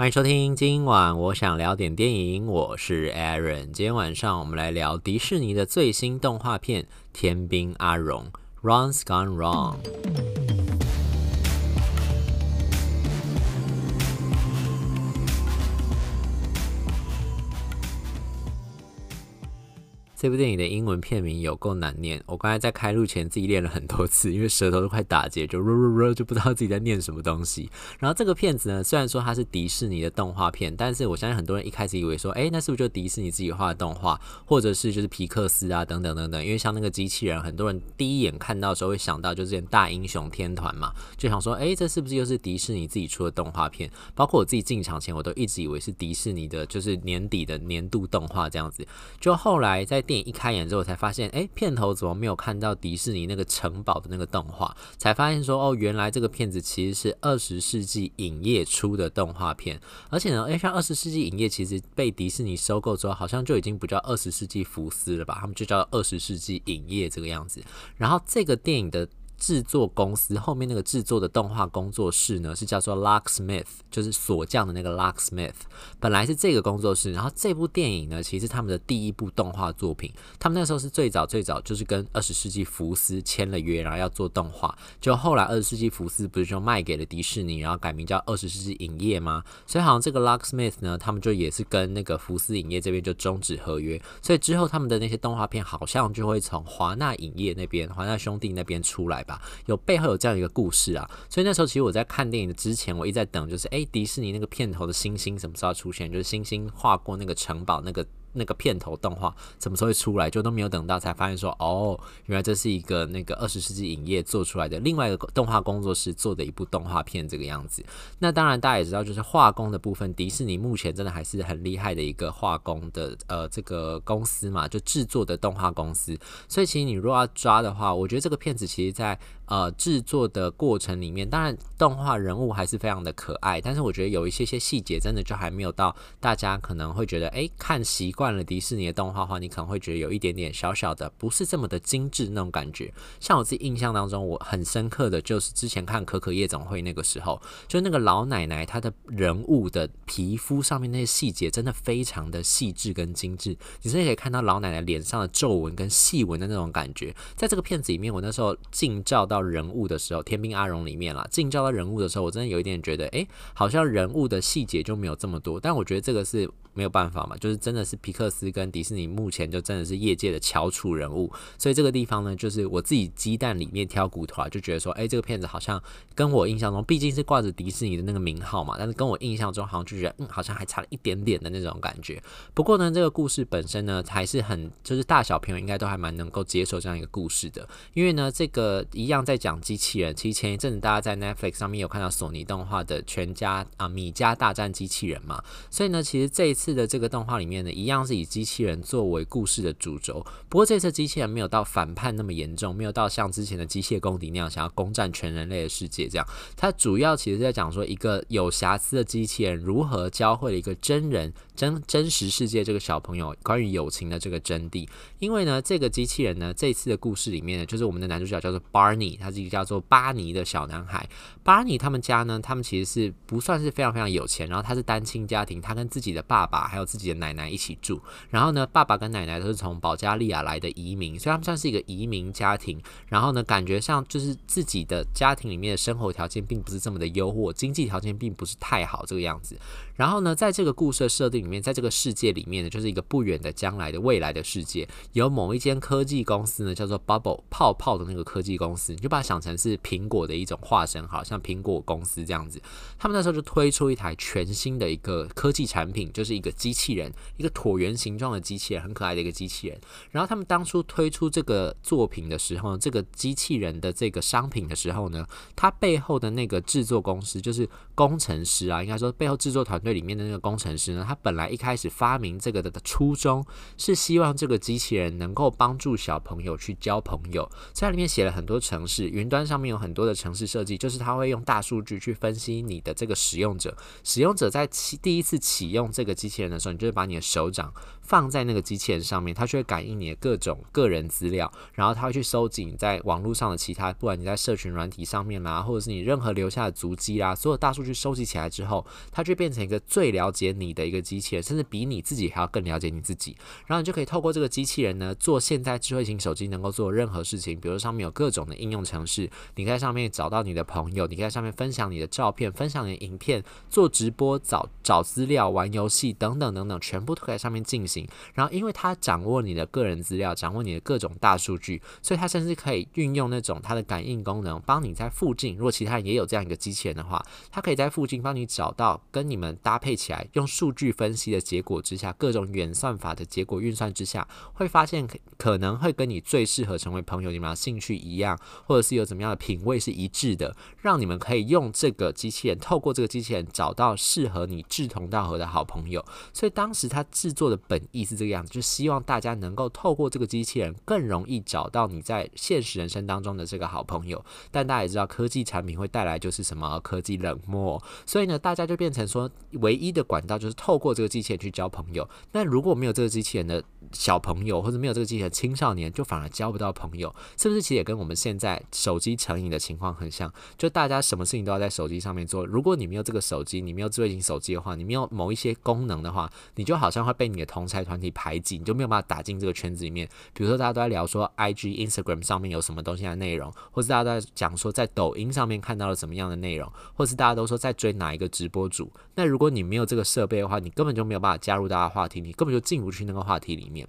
欢迎收听，今晚我想聊点电影，我是 Aaron。今天晚上我们来聊迪士尼的最新动画片《天兵阿荣》（Ron's Gone Wrong）。这部电影的英文片名有够难念，我刚才在开录前自己练了很多次，因为舌头都快打结，就噜噜噜，就不知道自己在念什么东西。然后这个片子呢，虽然说它是迪士尼的动画片，但是我相信很多人一开始以为说，诶，那是不是就迪士尼自己画的动画，或者是就是皮克斯啊等等等等？因为像那个机器人，很多人第一眼看到的时候会想到就是大英雄天团嘛，就想说，诶，这是不是又是迪士尼自己出的动画片？包括我自己进场前，我都一直以为是迪士尼的，就是年底的年度动画这样子。就后来在电影一开演之后，才发现，哎，片头怎么没有看到迪士尼那个城堡的那个动画？才发现说，哦，原来这个片子其实是二十世纪影业出的动画片。而且呢，哎，像二十世纪影业其实被迪士尼收购之后，好像就已经不叫二十世纪福斯了吧？他们就叫二十世纪影业这个样子。然后这个电影的。制作公司后面那个制作的动画工作室呢，是叫做 Locksmith，就是锁匠的那个 Locksmith。本来是这个工作室，然后这部电影呢，其实他们的第一部动画作品。他们那时候是最早最早就是跟二十世纪福斯签了约，然后要做动画。就后来二十世纪福斯不是就卖给了迪士尼，然后改名叫二十世纪影业吗？所以好像这个 Locksmith 呢，他们就也是跟那个福斯影业这边就终止合约。所以之后他们的那些动画片好像就会从华纳影业那边、华纳兄弟那边出来。有背后有这样一个故事啊，所以那时候其实我在看电影的之前，我一直在等，就是诶，迪士尼那个片头的星星什么时候出现？就是星星划过那个城堡那个。那个片头动画什么时候会出来？就都没有等到，才发现说哦，原来这是一个那个二十世纪影业做出来的另外一个动画工作室做的一部动画片这个样子。那当然大家也知道，就是画工的部分，迪士尼目前真的还是很厉害的一个画工的呃这个公司嘛，就制作的动画公司。所以其实你如果要抓的话，我觉得这个片子其实在呃制作的过程里面，当然动画人物还是非常的可爱，但是我觉得有一些些细节真的就还没有到大家可能会觉得哎看习惯。了迪士尼的动画的话，你可能会觉得有一点点小小的不是这么的精致那种感觉。像我自己印象当中，我很深刻的就是之前看《可可夜总会》那个时候，就那个老奶奶她的人物的皮肤上面那些细节真的非常的细致跟精致，你甚至可以看到老奶奶脸上的皱纹跟细纹的那种感觉。在这个片子里面，我那时候近照到人物的时候，《天兵阿荣》里面啦，近照到人物的时候，我真的有一点觉得，哎，好像人物的细节就没有这么多。但我觉得这个是。没有办法嘛，就是真的是皮克斯跟迪士尼目前就真的是业界的翘楚人物，所以这个地方呢，就是我自己鸡蛋里面挑骨头啊，就觉得说，哎，这个片子好像跟我印象中，毕竟是挂着迪士尼的那个名号嘛，但是跟我印象中好像就觉得，嗯，好像还差了一点点的那种感觉。不过呢，这个故事本身呢，还是很就是大小朋友应该都还蛮能够接受这样一个故事的，因为呢，这个一样在讲机器人。其实前一阵子大家在 Netflix 上面有看到索尼动画的全家啊米家大战机器人嘛，所以呢，其实这一次。次的这个动画里面呢，一样是以机器人作为故事的主轴。不过这次机器人没有到反叛那么严重，没有到像之前的机械公敌那样想要攻占全人类的世界这样。它主要其实是在讲说，一个有瑕疵的机器人如何教会了一个真人真真实世界这个小朋友关于友情的这个真谛。因为呢，这个机器人呢，这次的故事里面呢，就是我们的男主角叫做 Barney，他是一个叫做巴尼的小男孩。巴尼他们家呢，他们其实是不算是非常非常有钱，然后他是单亲家庭，他跟自己的爸爸爸。还有自己的奶奶一起住，然后呢，爸爸跟奶奶都是从保加利亚来的移民，所以他们算是一个移民家庭。然后呢，感觉上就是自己的家庭里面的生活条件并不是这么的优渥，经济条件并不是太好这个样子。然后呢，在这个故事的设定里面，在这个世界里面呢，就是一个不远的将来的未来的世界，有某一间科技公司呢，叫做 Bubble 泡泡的那个科技公司，你就把它想成是苹果的一种化身，好像苹果公司这样子。他们那时候就推出一台全新的一个科技产品，就是。一个机器人，一个椭圆形状的机器人，很可爱的一个机器人。然后他们当初推出这个作品的时候，这个机器人的这个商品的时候呢，它背后的那个制作公司，就是工程师啊，应该说背后制作团队里面的那个工程师呢，他本来一开始发明这个的初衷是希望这个机器人能够帮助小朋友去交朋友，在里面写了很多城市，云端上面有很多的城市设计，就是他会用大数据去分析你的这个使用者，使用者在启第一次启用这个机器人的时候，你就是把你的手掌放在那个机器人上面，它就会感应你的各种个人资料，然后它会去收集你在网络上的其他，不管你在社群软体上面啦，或者是你任何留下的足迹啦，所有大数据收集起来之后，它就变成一个最了解你的一个机器人，甚至比你自己还要更了解你自己，然后你就可以透过这个机器人呢，做现在智慧型手机能够做任何事情，比如说上面有各种的应用程式，你在上面找到你的朋友，你在上面分享你的照片，分享你的影片，做直播、找找资料、玩游戏等等等等，全部都可以在上面进行。然后，因为它掌握你的个人资料，掌握你的各种大数据，所以它甚至可以运用那种它的感应功能，帮你在附近，如果其他人也有这样一个机器人的话，它可以在附近帮你找到跟你们搭配起来，用数据分析的结果之下，各种远算法的结果运算之下，会发现可能会跟你最适合成为朋友，你们俩兴趣一样，或者是有怎么样的品味是一致的，让你们可以用这个机器人，透过这个机器人找到适合你志同道合的好朋友。所以当时他制作的本意思这个样子，就希望大家能够透过这个机器人更容易找到你在现实人生当中的这个好朋友。但大家也知道，科技产品会带来就是什么科技冷漠，所以呢，大家就变成说，唯一的管道就是透过这个机器人去交朋友。那如果没有这个机器人的小朋友，或者没有这个机器的青少年，就反而交不到朋友，是不是？其实也跟我们现在手机成瘾的情况很像，就大家什么事情都要在手机上面做。如果你没有这个手机，你没有智慧型手机的话，你没有某一些功能的话，你就好像会被你的同侪团体排挤，你就没有办法打进这个圈子里面。比如说，大家都在聊说，IG、Instagram 上面有什么东西的内容，或是大家都在讲说，在抖音上面看到了什么样的内容，或是大家都说在追哪一个直播主。那如果你没有这个设备的话，你根本就没有办法加入大家话题，你根本就进不去那个话题里面。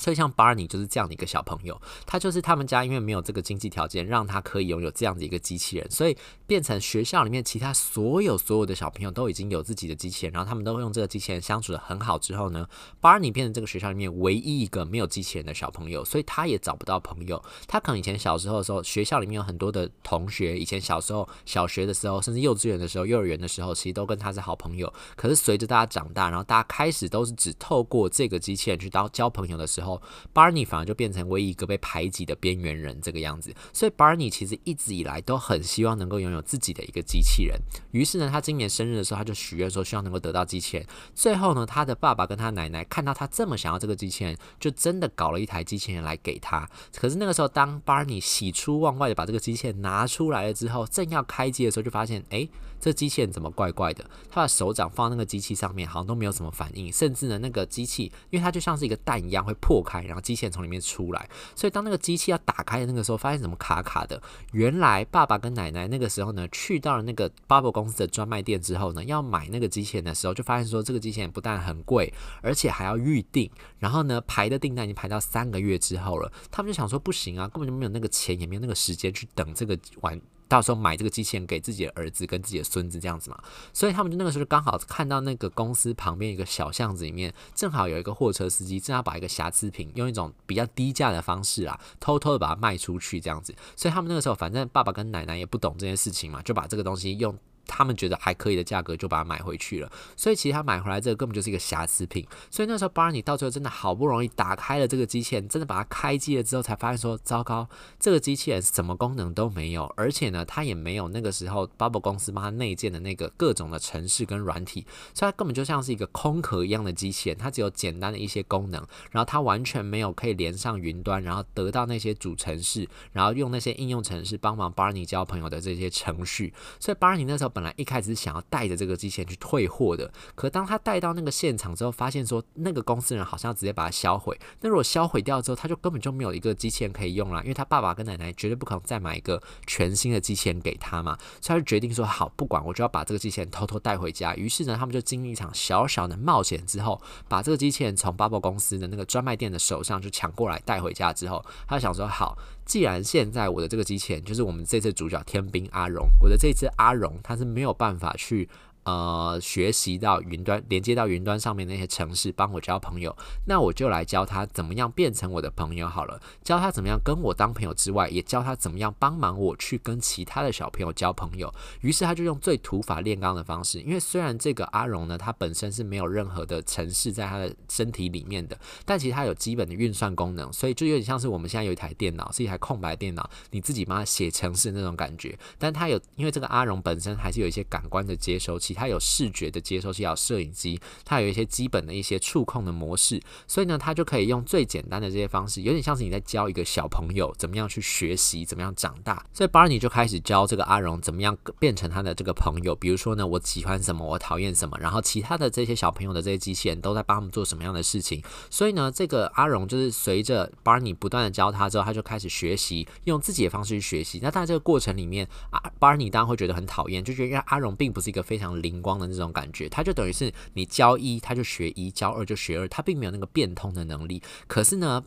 所以像 Barney 就是这样的一个小朋友，他就是他们家因为没有这个经济条件，让他可以拥有这样的一个机器人，所以变成学校里面其他所有所有的小朋友都已经有自己的机器人，然后他们都会用这个机器人相处的很好之后呢，Barney 变成这个学校里面唯一一个没有机器人的小朋友，所以他也找不到朋友。他可能以前小时候的时候，学校里面有很多的同学，以前小时候小学的时候，甚至幼稚园的时候、幼儿园的时候，其实都跟他是好朋友。可是随着大家长大，然后大家开始都是只透过这个机器人去当交朋友的时候，Barney 反而就变成唯一一个被排挤的边缘人这个样子，所以 Barney 其实一直以来都很希望能够拥有自己的一个机器人。于是呢，他今年生日的时候，他就许愿说希望能够得到机器人。最后呢，他的爸爸跟他奶奶看到他这么想要这个机器人，就真的搞了一台机器人来给他。可是那个时候，当 Barney 喜出望外的把这个机器人拿出来了之后，正要开机的时候，就发现，诶，这机器人怎么怪怪的？他把手掌放那个机器上面，好像都没有什么反应，甚至呢，那个机器，因为它就像是一个蛋一样会破开，然后机器人从里面出来，所以当那个机器要打开的那个时候，发现怎么卡卡的。原来爸爸跟奶奶那个时候呢，去到了那个 Bubble 公司的专卖店之后呢，要买那个机器人的时候，就发现说这个机器人不但很贵，而且还要预定。然后呢，排的订单已经排到三个月之后了。他们就想说不行啊，根本就没有那个钱，也没有那个时间去等这个玩。到时候买这个机器人给自己的儿子跟自己的孙子这样子嘛，所以他们就那个时候刚好看到那个公司旁边一个小巷子里面，正好有一个货车司机正要把一个瑕疵品用一种比较低价的方式啊，偷偷的把它卖出去这样子，所以他们那个时候反正爸爸跟奶奶也不懂这件事情嘛，就把这个东西用。他们觉得还可以的价格就把它买回去了，所以其实他买回来这个根本就是一个瑕疵品。所以那时候 Barney 到最后真的好不容易打开了这个机器人，真的把它开机了之后，才发现说糟糕，这个机器人什么功能都没有，而且呢，它也没有那个时候 Bubble 公司帮他内建的那个各种的程式跟软体，所以它根本就像是一个空壳一样的机器人，它只有简单的一些功能，然后它完全没有可以连上云端，然后得到那些主程式，然后用那些应用程式帮忙 Barney 交朋友的这些程序。所以 Barney 那时候本本来一开始是想要带着这个机器人去退货的，可当他带到那个现场之后，发现说那个公司人好像直接把它销毁。那如果销毁掉之后，他就根本就没有一个机器人可以用了，因为他爸爸跟奶奶绝对不可能再买一个全新的机器人给他嘛，所以他就决定说好，不管我就要把这个机器人偷偷带回家。于是呢，他们就经历一场小小的冒险之后，把这个机器人从 Bubble 公司的那个专卖店的手上就抢过来带回家之后，他想说好。既然现在我的这个机器人就是我们这次主角天兵阿荣，我的这次阿荣他是没有办法去呃，学习到云端，连接到云端上面那些城市，帮我交朋友。那我就来教他怎么样变成我的朋友好了，教他怎么样跟我当朋友之外，也教他怎么样帮忙我去跟其他的小朋友交朋友。于是他就用最土法炼钢的方式，因为虽然这个阿荣呢，他本身是没有任何的城市在他的身体里面的，但其实他有基本的运算功能，所以就有点像是我们现在有一台电脑，是一台空白电脑，你自己帮他写城市那种感觉。但他有，因为这个阿荣本身还是有一些感官的接收器。它有视觉的接收器，要摄影机，它有一些基本的一些触控的模式，所以呢，它就可以用最简单的这些方式，有点像是你在教一个小朋友怎么样去学习，怎么样长大。所以 Barney 就开始教这个阿荣怎么样变成他的这个朋友。比如说呢，我喜欢什么，我讨厌什么，然后其他的这些小朋友的这些机器人都在帮他们做什么样的事情。所以呢，这个阿荣就是随着 Barney 不断的教他之后，他就开始学习，用自己的方式去学习。那在这个过程里面，啊，Barney 当然会觉得很讨厌，就觉得因为阿荣并不是一个非常灵光的那种感觉，他就等于是你教一，他就学一；教二就学二，他并没有那个变通的能力。可是呢，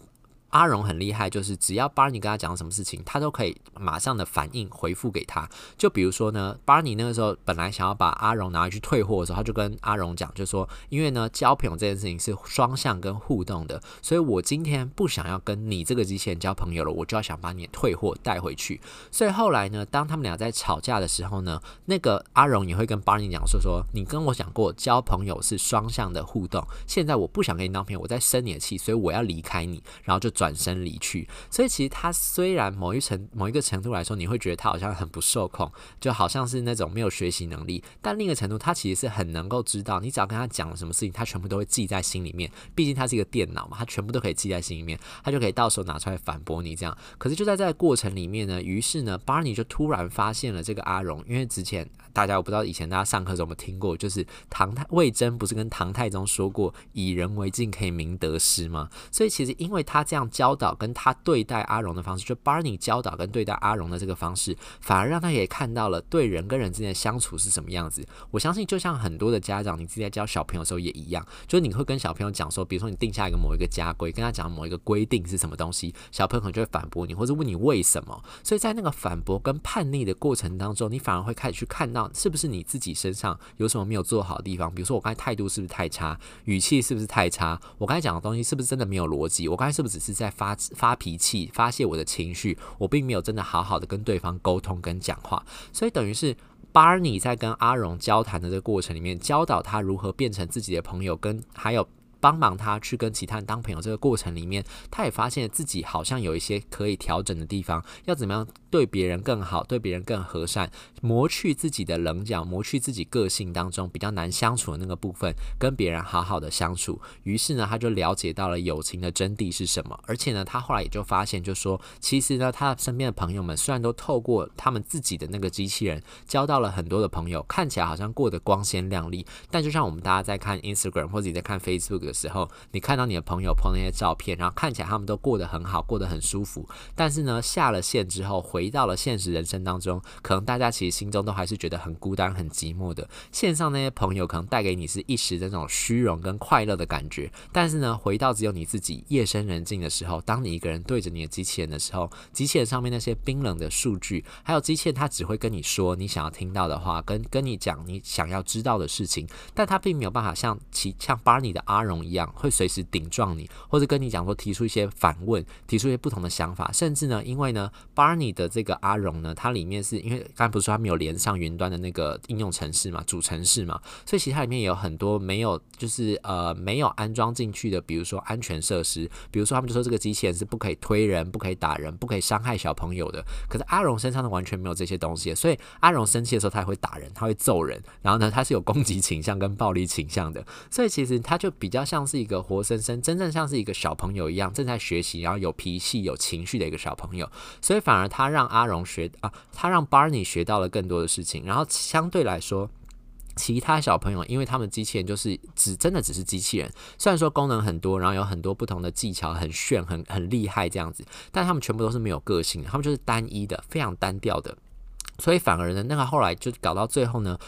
阿荣很厉害，就是只要巴尼跟他讲什么事情，他都可以马上的反应回复给他。就比如说呢，巴尼那个时候本来想要把阿荣拿回去退货的时候，他就跟阿荣讲，就说因为呢，交朋友这件事情是双向跟互动的，所以我今天不想要跟你这个机器人交朋友了，我就要想把你退货带回去。所以后来呢，当他们俩在吵架的时候呢，那个阿荣也会跟巴尼讲说说，你跟我讲过交朋友是双向的互动，现在我不想跟你当朋友，我在生你的气，所以我要离开你，然后就转转身离去，所以其实他虽然某一层某一个程度来说，你会觉得他好像很不受控，就好像是那种没有学习能力。但另一个程度，他其实是很能够知道，你只要跟他讲了什么事情，他全部都会记在心里面。毕竟他是一个电脑嘛，他全部都可以记在心里面，他就可以到时候拿出来反驳你这样。可是就在这个过程里面呢，于是呢，Barney 就突然发现了这个阿荣，因为之前大家我不知道以前大家上课时候有没有听过，就是唐太魏征不是跟唐太宗说过以人为镜可以明得失吗？所以其实因为他这样教导。跟他对待阿荣的方式，就 Barney 教导跟对待阿荣的这个方式，反而让他也看到了对人跟人之间的相处是什么样子。我相信，就像很多的家长，你自己在教小朋友的时候也一样，就是你会跟小朋友讲说，比如说你定下一个某一个家规，跟他讲某一个规定是什么东西，小朋友可能就会反驳你，或者问你为什么。所以在那个反驳跟叛逆的过程当中，你反而会开始去看到，是不是你自己身上有什么没有做好的地方。比如说我刚才态度是不是太差，语气是不是太差，我刚才讲的东西是不是真的没有逻辑，我刚才是不是只是在在发。发脾气，发泄我的情绪，我并没有真的好好的跟对方沟通跟讲话，所以等于是 Barney 在跟阿荣交谈的这个过程里面，教导他如何变成自己的朋友，跟还有。帮忙他去跟其他人当朋友这个过程里面，他也发现自己好像有一些可以调整的地方，要怎么样对别人更好，对别人更和善，磨去自己的棱角，磨去自己个性当中比较难相处的那个部分，跟别人好好的相处。于是呢，他就了解到了友情的真谛是什么。而且呢，他后来也就发现，就说其实呢，他身边的朋友们虽然都透过他们自己的那个机器人交到了很多的朋友，看起来好像过得光鲜亮丽，但就像我们大家在看 Instagram 或者在看 Facebook 时候，你看到你的朋友 po 那些照片，然后看起来他们都过得很好，过得很舒服。但是呢，下了线之后，回到了现实人生当中，可能大家其实心中都还是觉得很孤单、很寂寞的。线上那些朋友可能带给你是一时的那种虚荣跟快乐的感觉，但是呢，回到只有你自己，夜深人静的时候，当你一个人对着你的机器人的时候，机器人上面那些冰冷的数据，还有机器人它只会跟你说你想要听到的话，跟跟你讲你想要知道的事情，但它并没有办法像其像 Barney 的阿荣一样。会随时顶撞你，或者跟你讲说，提出一些反问，提出一些不同的想法，甚至呢，因为呢，Barney 的这个阿荣呢，它里面是因为刚才不是说它没有连上云端的那个应用程式嘛，主程式嘛，所以其实它里面也有很多没有，就是呃没有安装进去的，比如说安全设施，比如说他们就说这个机器人是不可以推人、不可以打人、不可以伤害小朋友的，可是阿荣身上呢完全没有这些东西，所以阿荣生气的时候他也会打人，他会揍人，然后呢他是有攻击倾向跟暴力倾向的，所以其实他就比较像是一个。活生生、真正像是一个小朋友一样，正在学习，然后有脾气、有情绪的一个小朋友，所以反而他让阿荣学啊，他让 Barney 学到了更多的事情。然后相对来说，其他小朋友，因为他们机器人就是只真的只是机器人，虽然说功能很多，然后有很多不同的技巧，很炫、很很厉害这样子，但他们全部都是没有个性，他们就是单一的、非常单调的，所以反而呢，那个后来就搞到最后呢。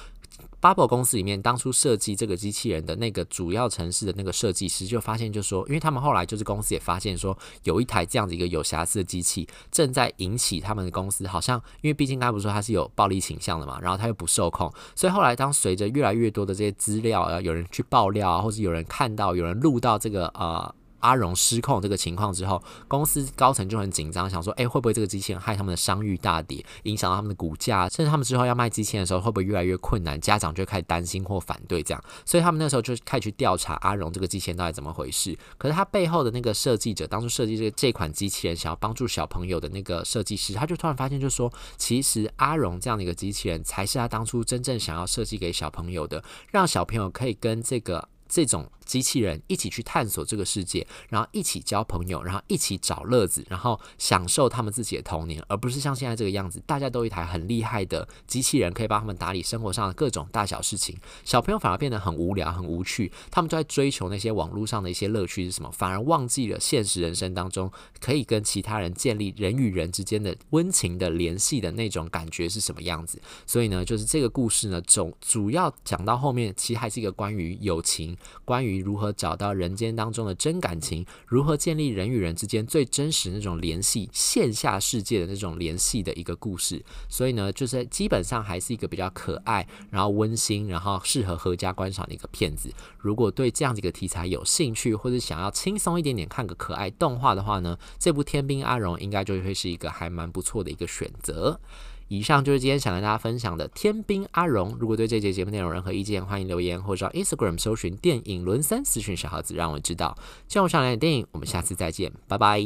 Bubble 公司里面当初设计这个机器人的那个主要城市的那个设计师就发现，就说，因为他们后来就是公司也发现说，有一台这样子一个有瑕疵的机器正在引起他们的公司好像，因为毕竟刚才不是说它是有暴力倾向的嘛，然后它又不受控，所以后来当随着越来越多的这些资料啊，有人去爆料啊，或者有人看到、有人录到这个呃。阿荣失控这个情况之后，公司高层就很紧张，想说：哎，会不会这个机器人害他们的商誉大跌，影响到他们的股价，甚至他们之后要卖机器人的时候，会不会越来越困难？家长就开始担心或反对这样，所以他们那时候就开始去调查阿荣这个机器人到底怎么回事。可是他背后的那个设计者，当初设计这个这款机器人想要帮助小朋友的那个设计师，他就突然发现，就说其实阿荣这样的一个机器人，才是他当初真正想要设计给小朋友的，让小朋友可以跟这个这种。机器人一起去探索这个世界，然后一起交朋友，然后一起找乐子，然后享受他们自己的童年，而不是像现在这个样子，大家都一台很厉害的机器人可以帮他们打理生活上的各种大小事情，小朋友反而变得很无聊、很无趣，他们就在追求那些网络上的一些乐趣是什么，反而忘记了现实人生当中可以跟其他人建立人与人之间的温情的联系的那种感觉是什么样子。所以呢，就是这个故事呢，总主要讲到后面，其实还是一个关于友情，关于。如何找到人间当中的真感情？如何建立人与人之间最真实那种联系？线下世界的那种联系的一个故事。所以呢，就是基本上还是一个比较可爱，然后温馨，然后适合合家观赏的一个片子。如果对这样子一个题材有兴趣，或者想要轻松一点点看个可爱动画的话呢，这部《天兵阿荣》应该就会是一个还蛮不错的一个选择。以上就是今天想跟大家分享的《天兵阿荣》。如果对这节节目内容有任何意见，欢迎留言或者到 Instagram 搜寻“电影轮三”私讯小盒子，让我知道。希望我想聊的电影，我们下次再见，拜拜。